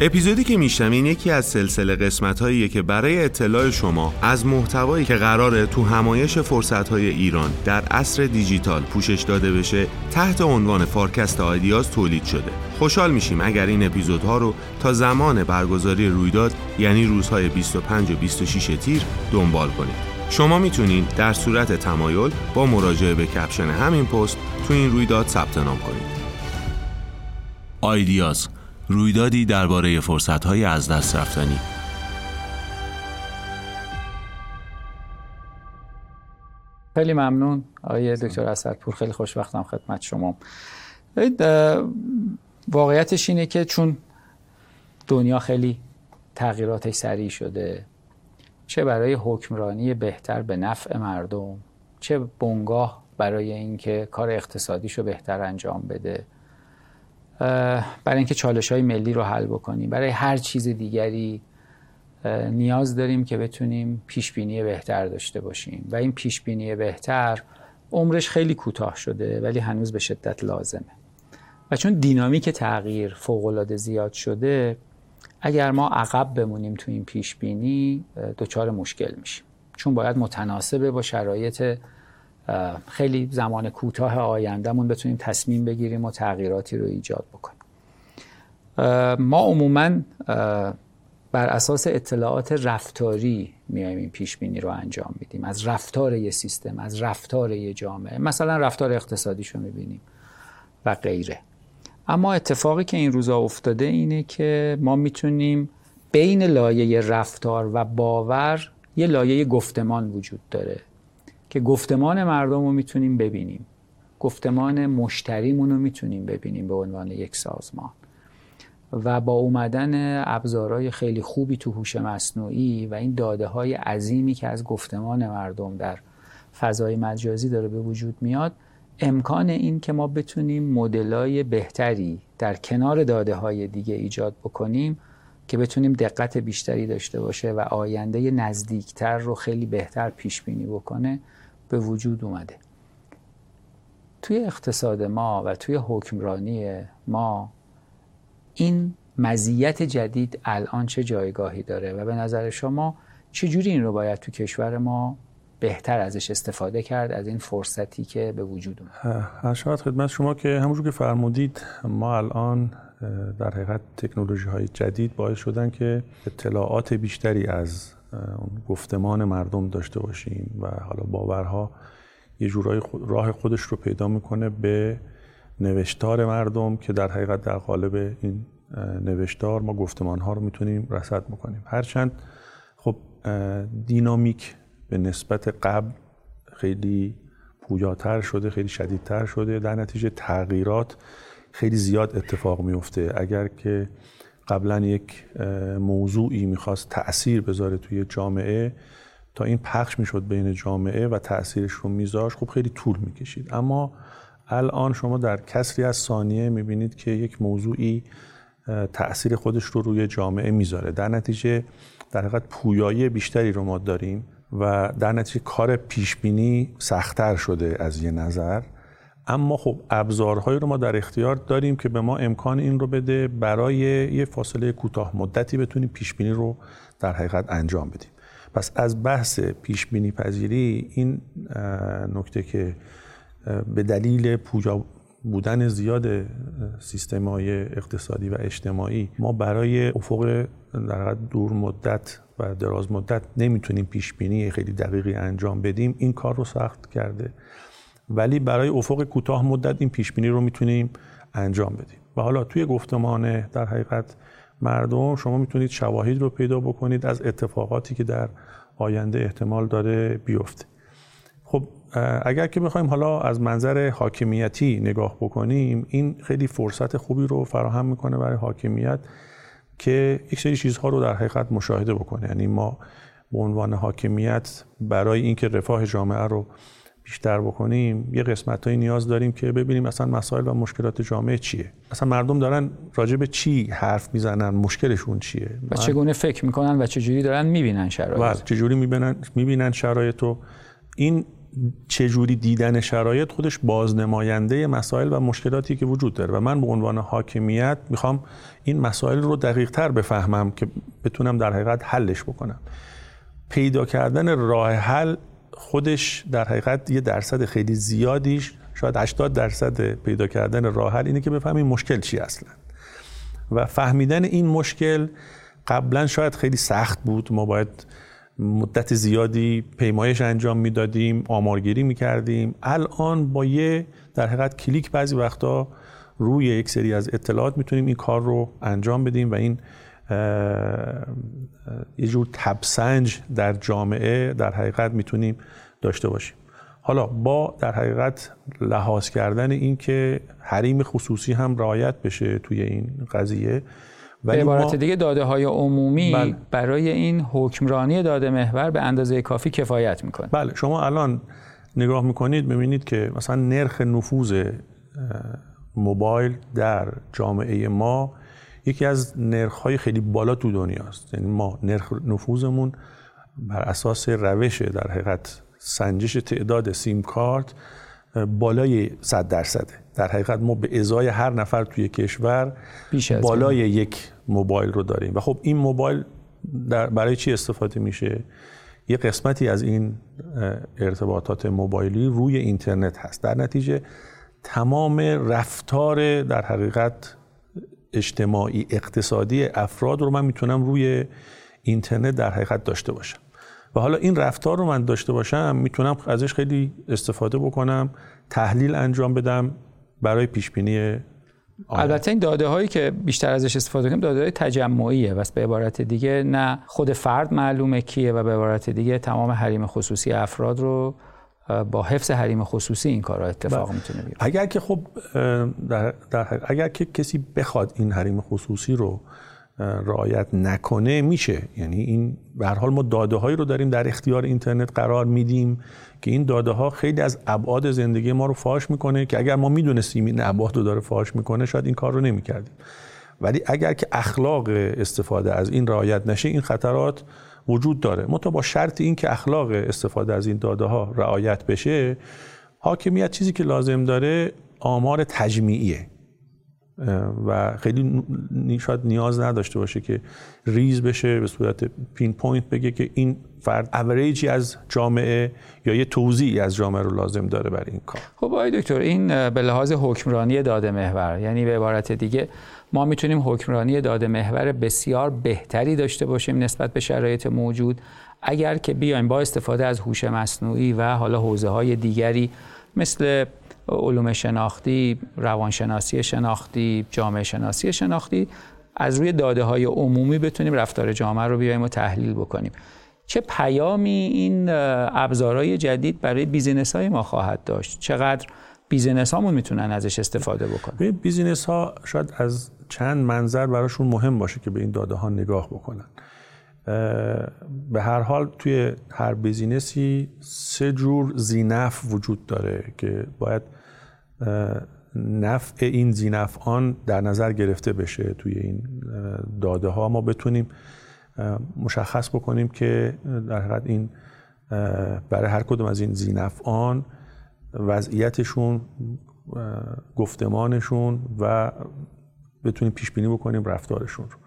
اپیزودی که میشنوین یکی از سلسله قسمت که برای اطلاع شما از محتوایی که قراره تو همایش فرصت های ایران در عصر دیجیتال پوشش داده بشه تحت عنوان فارکست آیدیاز تولید شده. خوشحال میشیم اگر این اپیزودها رو تا زمان برگزاری رویداد یعنی روزهای 25 و 26 تیر دنبال کنید. شما می‌تونید در صورت تمایل با مراجعه به کپشن همین پست تو این رویداد ثبت نام کنید. آیدیاز رویدادی درباره فرصت‌های از دست رفتنی. خیلی ممنون. آقای دکتر اسدپور خیلی خوشبختم خدمت شما. واقعیتش اینه که چون دنیا خیلی تغییراتش سریع شده چه برای حکمرانی بهتر به نفع مردم چه بنگاه برای اینکه کار اقتصادیشو بهتر انجام بده. برای اینکه چالش های ملی رو حل بکنیم. برای هر چیز دیگری نیاز داریم که بتونیم پیش بینی بهتر داشته باشیم. و این پیش بینی بهتر عمرش خیلی کوتاه شده ولی هنوز به شدت لازمه. و چون دینامیک تغییر فوق العاده زیاد شده اگر ما عقب بمونیم تو این پیش بینی دچار مشکل میشیم. چون باید متناسب با شرایط خیلی زمان کوتاه آیندهمون بتونیم تصمیم بگیریم و تغییراتی رو ایجاد بکنیم. ما عموما بر اساس اطلاعات رفتاری میایم این پیش بینی رو انجام میدیم. از رفتار یه سیستم از رفتار یه جامعه. مثلا رفتار اقتصادیش رو می‌بینیم و غیره. اما اتفاقی که این روزا افتاده اینه که ما می‌تونیم بین لایه رفتار و باور یه لایه گفتمان وجود داره. که گفتمان مردم رو می‌تونیم ببینیم. گفتمان مشتریمون رو می‌تونیم ببینیم به عنوان یک سازمان. و با اومدن ابزارهای خیلی خوبی تو هوش مصنوعی و این داده های عظیمی که از گفتمان مردم در فضای مجازی داره به وجود میاد امکان این که ما بتونیم مدلای بهتری در کنار داده های دیگه ایجاد بکنیم که بتونیم دقت بیشتری داشته باشه و آینده نزدیکتر رو خیلی بهتر پیش بینی بکنه. به وجود اومده. توی اقتصاد ما و توی حکمرانی ما این مزیت جدید الان چه جایگاهی داره و به نظر شما چجوری این رو باید تو کشور ما بهتر ازش استفاده کرد از این فرصتی که به وجود اومد؟ شاید خدمت شما که همونجور که فرمودید ما الان در حقیقت تکنولوژی های جدید باعث شدن که اطلاعات بیشتری از گفتمان مردم داشته باشیم و حالا باورها یه جورای راه خودش رو پیدا می‌کنه به نوشتار مردم که در حقیقت در قالب این نوشتار ما گفتمان ها رو می‌تونیم رصد بکنیم. هرچند خب دینامیک به نسبت قبل خیلی پویاتر شده خیلی شدیدتر شده در نتیجه تغییرات خیلی زیاد اتفاق میفته اگر که قبلا یک موضوعی می‌خواست تاثیر بذاره توی جامعه. تا این پخش می‌شد بین جامعه و تاثیرش رو میذاش خب خیلی طول می‌کشید. اما الان شما در کسری از ثانیه می‌بینید که یک موضوعی تاثیر خودش رو روی جامعه می‌ذاره. در نتیجه در حقیقت پویایی بیشتری رو ما داریم و در نتیجه کار پیشبینی سختتر شده از یه نظر. اما خب ابزارهایی رو ما در اختیار داریم که به ما امکان این رو بده برای یه فاصله کوتاه مدتی بتونیم پیش بینی رو در حقیقت انجام بدیم. پس از بحث پیش بینی پذیری این نکته که به دلیل پوجا بودن زیاد سیستم های اقتصادی و اجتماعی ما برای افق در دور مدت و دراز مدت نمی‌تونیم پیش بینی خیلی دقیقی انجام بدیم این کار رو سخت کرده. ولی برای افق کوتاه مدت این پیش بینی رو می‌تونیم انجام بدیم. و حالا توی گفتمان در حقیقت مردم شما می‌تونید شواهد رو پیدا بکنید از اتفاقاتی که در آینده احتمال داره بیفته. خب اگر که بخوایم حالا از منظر حاکمیتی نگاه بکنیم این خیلی فرصت خوبی رو فراهم می‌کنه برای حاکمیت که یک سری چیزها رو در حقیقت مشاهده بکنه. یعنی ما به عنوان حاکمیت برای اینکه رفاه جامعه رو بیشتر بکنیم یه قسمت نیاز داریم که ببینیم مثلا مسائل و مشکلات جامعه چیه. مثلا مردم دارن راجع به چی حرف می‌زنن؟ مشکلشون چیه؟ و چگونه فکر می‌کنن و چجوری دارن می‌بینن شرایط؟ و چجوری می‌بینن می‌بینن شرایط این چجوری دیدن شرایط خودش بازنماینده مسائل و مشکلاتی که وجود داره. و من به عنوان حاکمیت می‌خوام این مسائل رو دقیق تر بفهمم که بتونم در حقیقت حلش بکنم. پیدا کردن راه حل خودش در حقیقت یه درصد خیلی زیادیش شاید 80 درصد پیدا کردن راه حل اینه که بفهمیم مشکل چی اصلا. و فهمیدن این مشکل قبلا شاید خیلی سخت بود. ما باید مدت زیادی پیمایش انجام می‌دادیم آمارگیری می‌کردیم. الان با یه در حقیقت کلیک بعضی وقتا روی یک سری از اطلاعات می‌تونیم این کار رو انجام بدیم و این یه جور تبسنج در جامعه در حقیقت می‌تونیم داشته باشیم حالا با در حقیقت لحاظ کردن این که حریم خصوصی هم رعایت بشه توی این قضیه به عبارت دیگه داده های عمومی بله. برای این حکمرانی داده محور به اندازه کافی کفایت می‌کنه بله شما الان نگاه می‌کنید ببینید که مثلا نرخ نفوذ موبایل در جامعه ما یکی از نرخ های خیلی بالا تو دنیاست. یعنی ما نرخ نفوذمون بر اساس روش در حقیقت سنجش تعداد سیم کارت بالای 100 درصده. در حقیقت ما به ازای هر نفر توی کشور بالای یک موبایل رو داریم. و خب این موبایل در برای چی استفاده میشه؟ یه قسمتی از این ارتباطات موبایلی روی اینترنت هست. در نتیجه تمام رفتار در حقیقت اجتماعی اقتصادی افراد رو من می‌تونم روی اینترنت در حقیقت داشته باشم. و حالا این رفتار رو من داشته باشم می‌تونم ازش خیلی استفاده بکنم تحلیل انجام بدم برای پیش بینی البته این داده هایی که بیشتر ازش استفاده کنیم داده های تجمعیه و به عبارت دیگه نه خود فرد معلومه کیه و به عبارت دیگه تمام حریم خصوصی افراد رو با حفظ حریم خصوصی این کارا اتفاق بله. می‌تونه بیفته. اگر که خب در, در اگر که کسی بخواد این حریم خصوصی رو رعایت نکنه میشه. یعنی این به حال ما داده هایی رو داریم در اختیار اینترنت قرار میدیم که این داده ها خیلی از ابعاد زندگی ما رو فاش می‌کنه که اگر ما می‌دونستیم این ابعاد رو داره فاش می‌کنه شاید این کار رو نمی‌کردیم. ولی اگر که اخلاق استفاده از این رعایت نشه این خطرات وجود داره. منتها با شرط این که اخلاق استفاده از این داده ها رعایت بشه حاکمیت چیزی که لازم داره آمار تجمیعیه. و خیلی شاید نیاز نداشته باشه که ریز بشه به صورت pinpoint بگه که این فرد اوریجی از جامعه یا یه توضیحی از جامعه رو لازم داره برای این کار. خب آقای دکتر این به لحاظ حکمرانی داده محور یعنی به عبارت دیگه ما می‌تونیم حکمرانی داده محور بسیار بهتری داشته باشیم نسبت به شرایط موجود. اگر که بیایم با استفاده از هوش مصنوعی و حالا حوزه های دیگری مثل علوم شناختی، روانشناسی شناختی، جامعه شناسی شناختی. از روی داده های عمومی بتونیم رفتار جامعه رو بیایم و تحلیل بکنیم. چه پیامی این ابزارهای جدید برای بیزینس های ما خواهد داشت؟ چقدر business هامون می‌تونن ازش استفاده بکنن؟ business ها شاید از چند منظر براشون مهم باشه که به این داده ها نگاه بکنن. به هر حال توی هر business ی سه جور ذینفع وجود داره که باید نفع این ذینفعان در نظر گرفته بشه توی این داده ها ما بتونیم مشخص بکنیم که در حقیقت این برای هر کدوم از این ذینفعان وضعیتشون گفتمانشون و بتونیم پیش بینی بکنیم رفتارشون رو.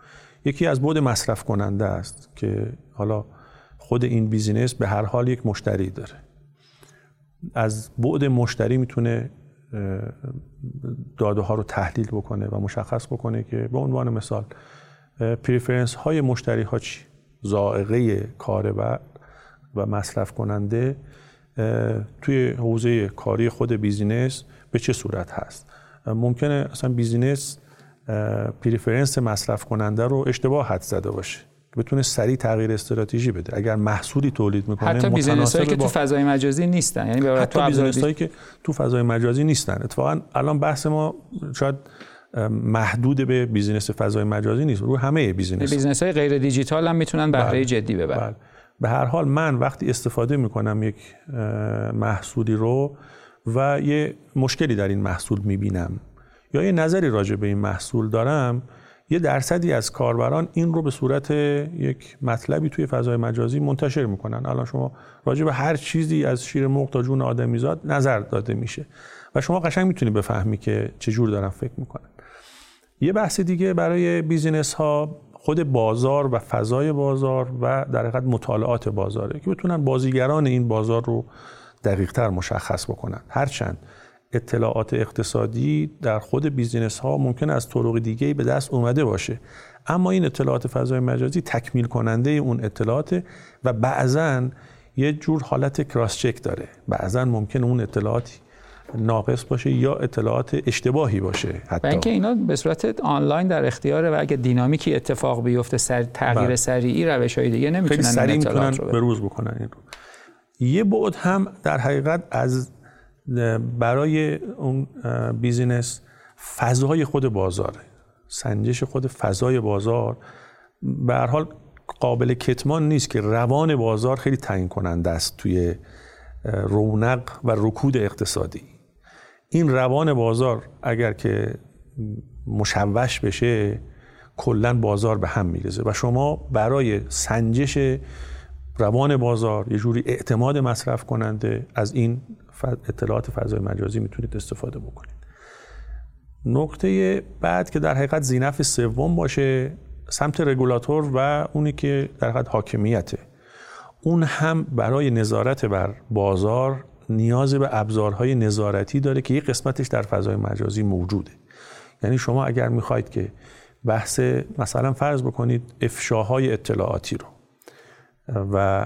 یکی از بعد مصرف کننده است که حالا خود این business به هر حال یک مشتری داره. از بعد مشتری می‌تونه داده ها رو تحلیل بکنه و مشخص بکنه که به عنوان مثال preference های مشتری ها چی؟ ذائقه کاربر و مصرف کننده توی حوزه کاری خود business به چه صورت هست؟ ممکنه اصلا business preference مصرف کننده رو اشتباه حدس زده باشه. بتونه سریع تغییر استراتژی بده. اگر محصولی تولید می‌کنه حتی business هایی که تو فضای مجازی نیستن. یعنی به حتی هایی که تو فضای مجازی نیستن. اتفاقا الان بحث ما شاید محدود به business فضای مجازی نیست. رو همه business business های غیر دیجیتال هم می‌تونن بهره بله. جدی ببرن. بله. به هر حال من وقتی استفاده می‌کنم یک محصولی رو و یه مشکلی در این محصول می‌بینم یا یه نظری راجع به این محصول دارم یه درصدی از کاربران این رو به صورت یک مطلبی توی فضای مجازی منتشر می‌کنن. الان شما راجع به هر چیزی از شیر مرغ تا جون آدمیزاد نظر داده میشه. و شما قشنگ می‌تونی بفهمی که چجور دارن فکر می‌کنن. یه بحث دیگه برای business ها خود بازار و فضای بازار و در حقیقت مطالعات بازاره که بتونن بازیگران این بازار رو دقیقتر مشخص بکنن. هرچند اطلاعات اقتصادی در خود business ها ممکن از طرق دیگه به دست اومده باشه. اما این اطلاعات فضای مجازی تکمیل کننده اون اطلاعات و بعضا یه جور حالت کراس چک داره. بعضا ممکن اون اطلاعاتی ناقص باشه یا اطلاعات اشتباهی باشه حتی. و اینکه اینا به صورت آنلاین در اختیاره و اگه دینامیکی اتفاق بیفته سر تغییر بله. سریعی روش های دیگه نمی‌تونن سریع می‌تونن به روز بکنن این رو. یه بعد هم در حقیقت از برای اون بیزینس فضای خود بازاره سنجش خود فضای بازار به هر حال قابل کتمان نیست که روان بازار خیلی تعیین کننده است توی رونق و رکود اقتصادی. این روان بازار اگر که مشوش بشه کلا بازار به هم میرزه و شما برای سنجش روان بازار یه جوری اعتماد مصرف کننده از این اطلاعات فضای مجازی می‌تونید استفاده بکنید. نقطه بعد که در حقیقت زینف سوم باشه سمت رگولاتور و اونی که در حقیقت حاکمیته. اون هم برای نظارت بر بازار نیاز به ابزارهای نظارتی داره که یک قسمتش در فضای مجازی موجوده. یعنی شما اگر می‌خواید که بحث مثلا فرض بکنید افشاهای اطلاعاتی رو و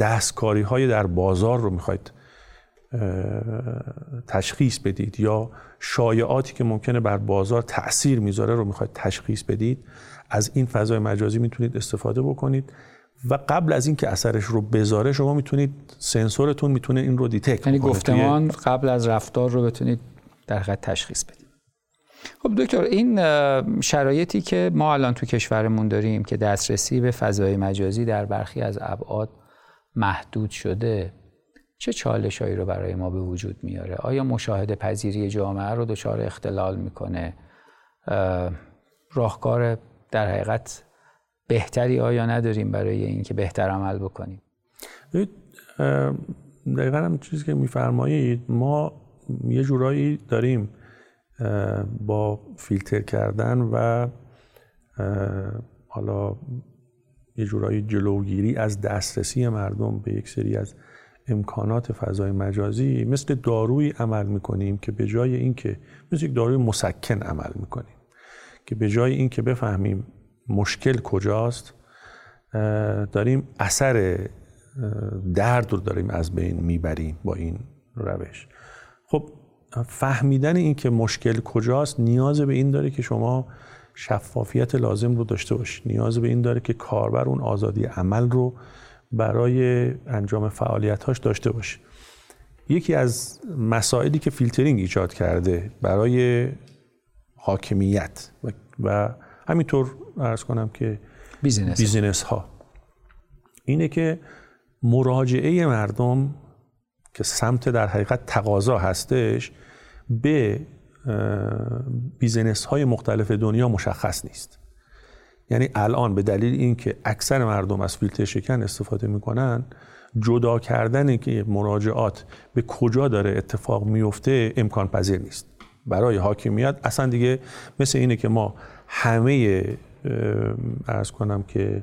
دستکاری های در بازار رو می‌خواید تشخیص بدید یا شایعاتی که ممکنه بر بازار تاثیر می‌ذاره رو می‌خواید تشخیص بدید از این فضای مجازی می‌تونید استفاده بکنید و قبل از اینکه اثرش رو بذاره شما می‌تونید سنسورتون می‌تونه این رو detect یعنی گفتمان قبل از رفتار رو بتونید در حقیقت تشخیص بدید. خب دکتر این شرایطی که ما الان تو کشورمون داریم که دسترسی به فضای مجازی در برخی از ابعاد محدود شده چه چالشهایی رو برای ما به وجود میاره؟ آیا مشاهده پذیری جامعه رو دچار اختلال می‌کنه؟ راهکار در حقیقت بهتری آیا نداریم برای اینکه بهتر عمل بکنیم؟ دقیقا هم چیزی که میفرمایید ما یه جورایی داریم با فیلتر کردن و حالا یه جورایی جلوگیری از دسترسی مردم به یک سری از امکانات فضای مجازی مثل دارویی عمل می‌کنیم که به جای اینکه مثل داروی مسکن عمل می‌کنیم. که به جای اینکه بفهمیم مشکل کجاست داریم اثر درد رو داریم از بین می‌بریم با این روش. خب فهمیدن این که مشکل کجاست نیاز به این داره که شما شفافیت لازم رو داشته باشید. نیاز به این داره که کاربر اون آزادی عمل رو برای انجام فعالیتاش داشته باشه یکی از مسائلی که فیلترینگ ایجاد کرده برای حاکمیت و همینطور عرض کنم که business, business ها اینه که مراجعه مردم که سمت در حقیقت تقاضا هستش به بیزینس های مختلف دنیا مشخص نیست. یعنی الان به دلیل اینکه اکثر مردم از فیلتر شکن استفاده می‌کنن جدا کردن که مراجعات به کجا داره اتفاق میفته امکان پذیر نیست. برای حاکمیت اصلا دیگه مثل اینه که ما همه ارز کنم که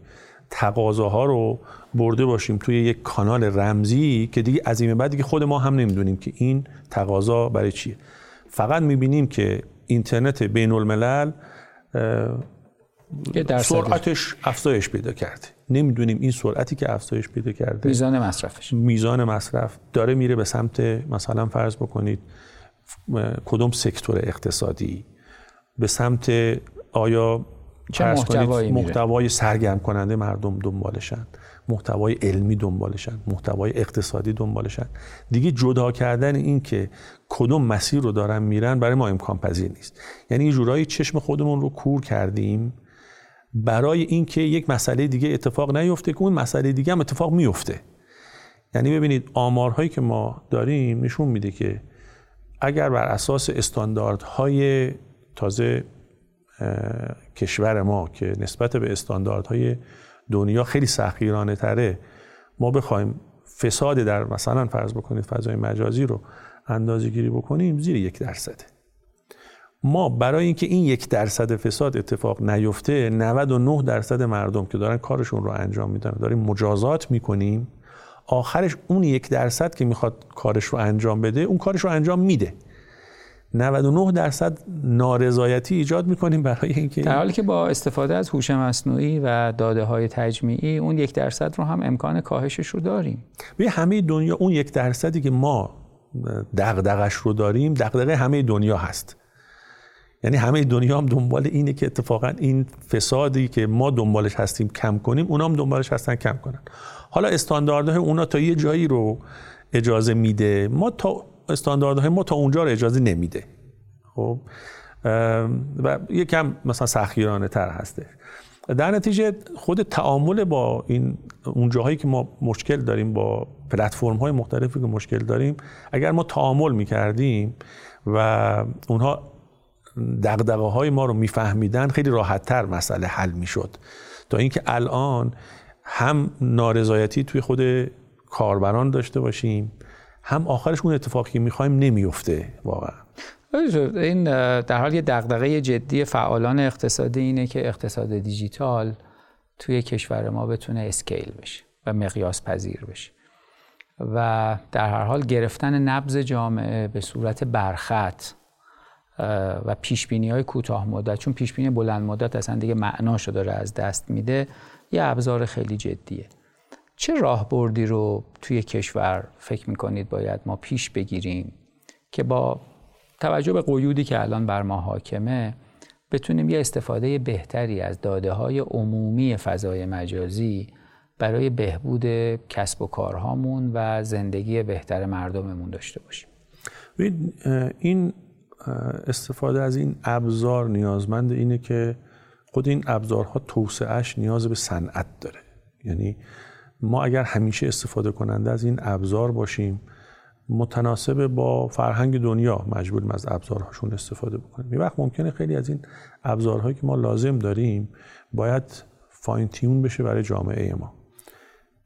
تقاضاها رو برده باشیم توی یک کانال رمزی که دیگه از این بعد دیگه خود ما هم نمی‌دونیم که این تقاضا برای چیه. فقط می‌بینیم که اینترنت بین الملل سرعتش افزایش پیدا کرده. نمی‌دونیم این سرعتی که افزایش پیدا کرده میزان مصرفش. میزان مصرف داره میره به سمت مثلا فرض بکنید کدوم سکتور اقتصادی؟ به سمت آیا چه محتوایی محتوای سرگرم کننده مردم دنبالشن محتوای علمی دنبالشن محتوای اقتصادی دنبالشن. دیگه جدا کردن این که کدوم مسیر رو دارن میرن برای ما امکان پذیر نیست. یعنی یه جورایی چشم خودمون رو کور کردیم. برای اینکه یک مسئله دیگه اتفاق نیفته که اون مسئله دیگه هم اتفاق میفته. یعنی ببینید آمارهایی که ما داریم نشون میده که اگر بر اساس استانداردهای تازه کشور ما که نسبت به استانداردهای دنیا خیلی سختگیرانه تره ما بخوایم فساد در مثلا فرض بکنید فضای مجازی رو اندازه گیری بکنیم زیر یک درصده. ما برای اینکه این یک درصد فساد اتفاق نیفته 99 درصد مردم که دارن کارشون رو انجام میدن داریم مجازات می‌کنیم آخرش اون یک درصد که می‌خواد کارش رو انجام بده اون کارش رو انجام میده. 99 درصد نارضایتی ایجاد می‌کنیم برای اینکه در حالی که با استفاده از هوش مصنوعی و داده های تجمیعی اون یک درصد رو هم امکان کاهشش رو داریم. به همه دنیا اون یک درصدی که ما دغدغش رو داریم دغدغه همه دنیا هست. یعنی همه دنیا هم دنبال اینه که اتفاقا این فسادی که ما دنبالش هستیم کم کنیم اونا هم دنبالش هستن کم کنن. حالا استانداردهای اونا تا یه جایی رو اجازه میده. ما تا استانداردهای ما تا اونجا رو اجازه نمیده. خب و یکم مثلا سخیرانه تر هسته. در نتیجه خود تعامل با این اون جاهایی که ما مشکل داریم با پلتفرم های مختلفی که مشکل داریم اگر ما تعامل می‌کردیم و اونها دقدقه های ما رو میفهمیدن خیلی راحت تر مسئله حل می‌شد. تا اینکه الان هم نارضایتی توی خود کاربران داشته باشیم هم آخرش اون اتفاقی که می‌خوایم نمیفته واقعا. این در حال یه دغدغه جدی فعالان اقتصادی اینه که اقتصاد دیجیتال توی کشور ما بتونه اسکیل بشه و مقیاس پذیر بشه. و در هر حال گرفتن نبز جامعه به صورت برخط و پیش بینی های کوتاه مدت چون پیش بینی بلند مدت اصلا دیگه معناشو داره از دست میده یه ابزار خیلی جدیه. چه راهبردی رو توی کشور فکر می‌کنید باید ما پیش بگیریم که با توجه به قیودی که الان بر ما حاکمه بتونیم یه استفاده بهتری از داده های عمومی فضای مجازی برای بهبود کسب و کارهامون و زندگی بهتر مردممون داشته باشیم؟ این استفاده از این ابزار نیازمند اینه که خود این ابزارها توسعهش نیاز به صنعت داره. یعنی ما اگر همیشه استفاده کننده از این ابزار باشیم متناسب با فرهنگ دنیا مجبوریم از ابزارهاشون استفاده بکنیم. یه وقت ممکنه خیلی از این ابزارهایی که ما لازم داریم باید فاین تیون بشه برای جامعه ما.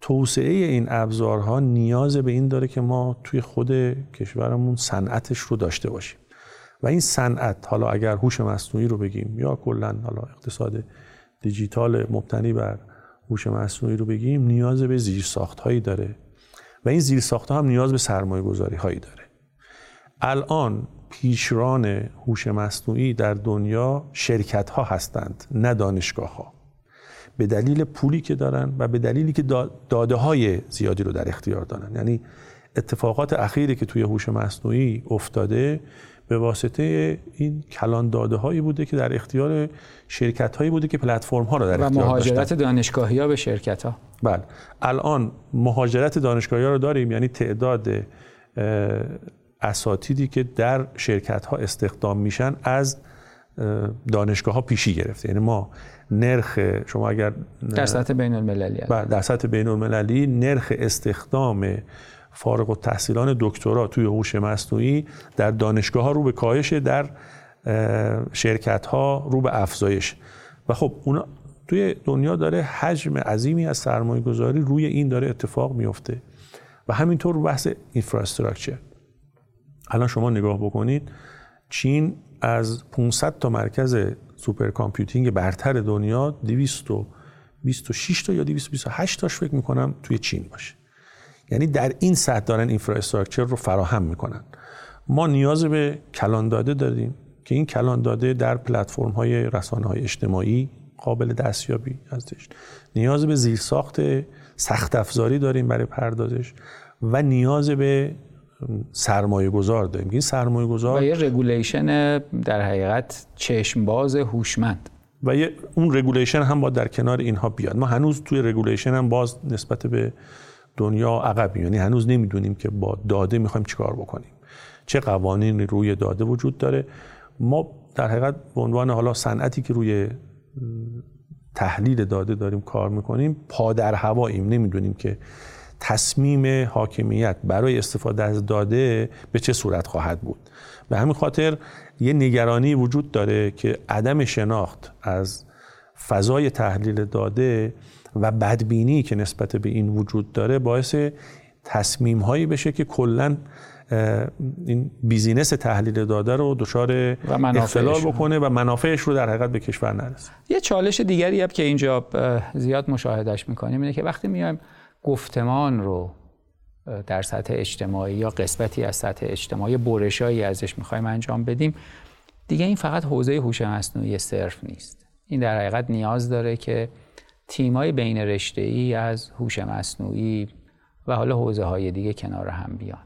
توسعه این ابزارها نیاز به این داره که ما توی خود کشورمون صنعتش رو داشته باشیم. و این صنعت حالا اگر هوش مصنوعی رو بگیم یا کلا حالا اقتصاد دیجیتال مبتنی بر هوش مصنوعی رو بگیم نیاز به زیر هایی داره و این زیر ها هم نیاز به سرمایه گذاری هایی داره. الان پیشران هوش مصنوعی در دنیا شرکت ها هستند نه دانشگاه ها به دلیل پولی که دارن و به دلیلی که داده های زیادی رو در اختیار دارن. یعنی اتفاقات اخیری که توی هوش مصنوعی افتاده به واسطه این کلان داده هایی بوده که در اختیار شرکت هایی بوده که پلتفرم ها رو در اختیار و مهاجرت دانشگاهی ها به شرکت ها بله. الان مهاجرت دانشگاهی ها رو داریم یعنی تعداد اساتیدی که در شرکت ها استخدام میشن از دانشگاه ها پیشی گرفته. یعنی ما نرخ شما اگر در سطح بین المللی بله، در سطح بین المللی نرخ استخدام فارغ التحصیلان دکترا توی هوش مصنوعی در دانشگاه ها رو به کاهش در شرکت ها رو به افزایش. و خب اونا توی دنیا داره حجم عظیمی از سرمایه گذاری روی این داره اتفاق میفته و همینطور بحث infrastructure الان شما نگاه بکنید چین از 500 تا مرکز super computing برتر دنیا 226 تا یا 228 تاش فکر می‌کنم توی چین باشه. یعنی در این سطح دارن infrastructure رو فراهم می‌کنن. ما نیاز به کلان داده داریم که این کلان داده در پلتفرم های رسانه های اجتماعی قابل دستیابی هستش. نیاز به زیرساخت سخت افزاری داریم برای پردازش و نیاز به سرمایه گذار داریم. این سرمایه گذار و یه regulation در حقیقت چشم‌باز هوشمند. و یه اون regulation هم با در کنار اینها بیاد. ما هنوز توی regulation هم باز نسبت به دنیا عقب یعنی هنوز نمی‌دونیم که با داده می‌خوایم چیکار بکنیم. چه قوانینی روی داده وجود داره. ما در حقیقت به عنوان حالا صنعتی که روی تحلیل داده داریم کار می‌کنیم پا در هواییم نمی‌دونیم که تصمیم حاکمیت برای استفاده از داده به چه صورت خواهد بود. به همین خاطر یه نگرانی وجود داره که عدم شناخت از فضای تحلیل داده و بدبینی که نسبت به این وجود داره باعث تصمیم هایی بشه که کلا این بیزینس تحلیل داده رو دچار اختلال بکنه و منافعش رو در حقیقت به کشور نرسه. یه چالش دیگری هم که اینجا زیاد مشاهدش می‌کنیم اینه که وقتی میایم گفتمان رو در سطح اجتماعی یا قسمتی از سطح اجتماعی برشایی ازش می‌خوایم انجام بدیم دیگه این فقط حوزه هوش مصنوعی صرف نیست. این در حقیقت نیاز داره که تیمای بین رشته ای از هوش مصنوعی و حالا حوزه های دیگه کنار هم بیان.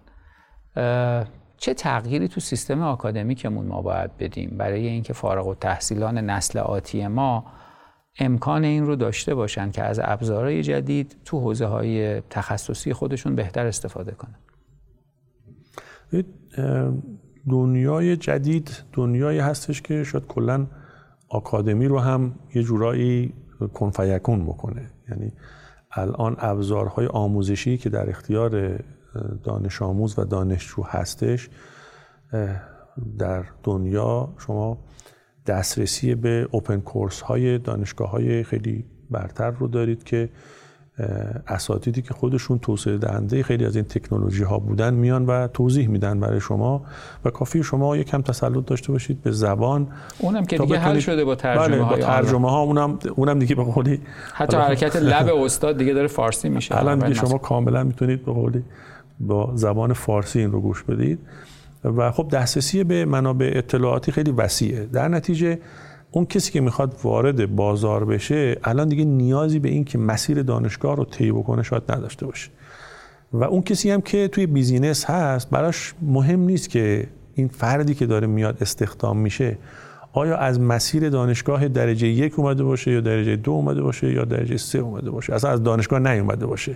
چه تغییری تو سیستم آکادمیکمون ما باید بدیم؟ برای اینکه فارغ و تحصیلان نسل آتی ما امکان این رو داشته باشن که از ابزارهای جدید تو حوزه های تخصصی خودشون بهتر استفاده کنن. دنیای جدید دنیایی هستش که شاید کلا آکادمی رو هم یه جورایی کنفیکون بکنه. یعنی الان ابزارهای آموزشی که در اختیار دانش آموز و دانشجو هستش در دنیا شما دسترسی به اوپن کورس های دانشگاه های خیلی برتر رو دارید که اساتیدی که خودشون توسعه دهنده خیلی از این تکنولوژی ها بودن میان و توضیح میدن برای شما و کافی شما یکم تسلط داشته باشید به زبان. اونم که دیگه حل شده با ترجمه بله با ترجمه ها اونم اونم دیگه به قولی حتی حرکت لب استاد دیگه داره فارسی میشه. الان دیگه شما کاملا می‌تونید به قولی با زبان فارسی این رو گوش بدید. و خب دسترسی به منابع اطلاعاتی خیلی وسیعه. در نتیجه اون کسی که می‌خواد وارد بازار بشه الان دیگه نیازی به این که مسیر دانشگاه رو طی بکنه شاید نداشته باشه. و اون کسی هم که توی بیزینس هست براش مهم نیست که این فردی که داره میاد استخدام میشه آیا از مسیر دانشگاه درجه یک اومده باشه یا درجه دو اومده باشه یا درجه سه اومده باشه؟ اصلا از دانشگاه نیومده باشه.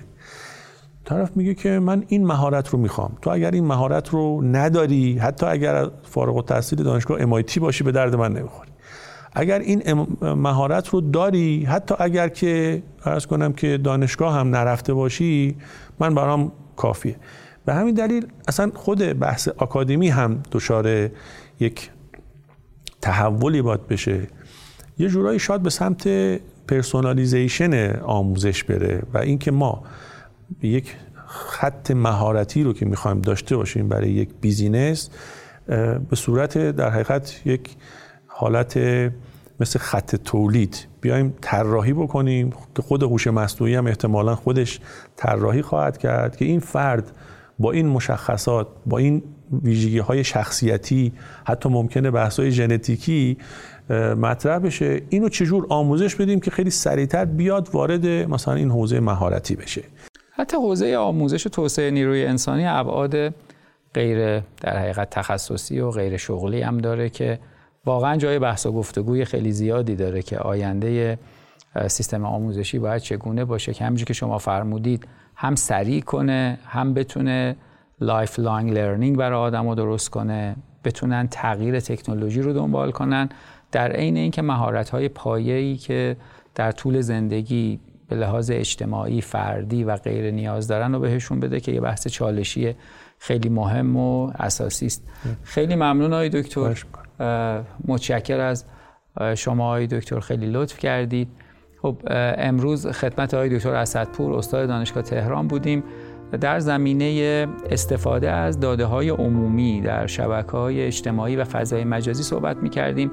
طرف میگه که من این مهارت رو می‌خوام. تو اگر این مهارت رو نداری حتی اگر فارغ التحصیل دانشگاه MIT باشی به درد من نمی‌خوری اگر این مهارت رو داری حتی اگر که ارز کنم که دانشگاه هم نرفته باشی من برام کافیه. به همین دلیل اصلا خود بحث آکادمی هم دچار یک تحولی باید بشه. یه جورایی شاید به سمت personalization آموزش بره و اینکه ما یک خط مهارتی رو که می‌خوایم داشته باشیم برای یک business به صورت در حقیقت یک حالت مثل خط تولید. بیایم طراحی بکنیم. که خود هوش مصنوعی هم احتمالا خودش طراحی خواهد کرد که این فرد با این مشخصات با این ویژگی های شخصیتی حتی ممکنه بحث های ژنتیکی مطرح بشه. اینو چجور آموزش بدیم که خیلی سریعتر بیاد وارد مثلا این حوزه مهارتی بشه؟ حتی حوزه آموزش و توسعه نیروی انسانی ابعاد غیر در حقیقت تخصصی و غیر شغلی هم داره که واقعا جای بحث و گفتگوی خیلی زیادی داره که آینده سیستم آموزشی باید چگونه باشه که همینجور که شما فرمودید هم سریع کنه هم بتونه lifelong learning برای آدم رو درست کنه بتونن تغییر تکنولوژی رو دنبال کنن. در عین اینکه مهارت های پایه‌ای که در طول زندگی به لحاظ اجتماعی فردی و غیر نیاز دارن رو بهشون بده که یه بحث چالشی خیلی مهم و اساسی است. خیلی ممنون آقای دکتر. متشکر از شما آقای دکتر. خیلی لطف کردید. خب امروز خدمت آقای دکتر اسدپور استاد دانشگاه تهران بودیم. در زمینه استفاده از داده های عمومی در شبکه های اجتماعی و فضای مجازی صحبت می کردیم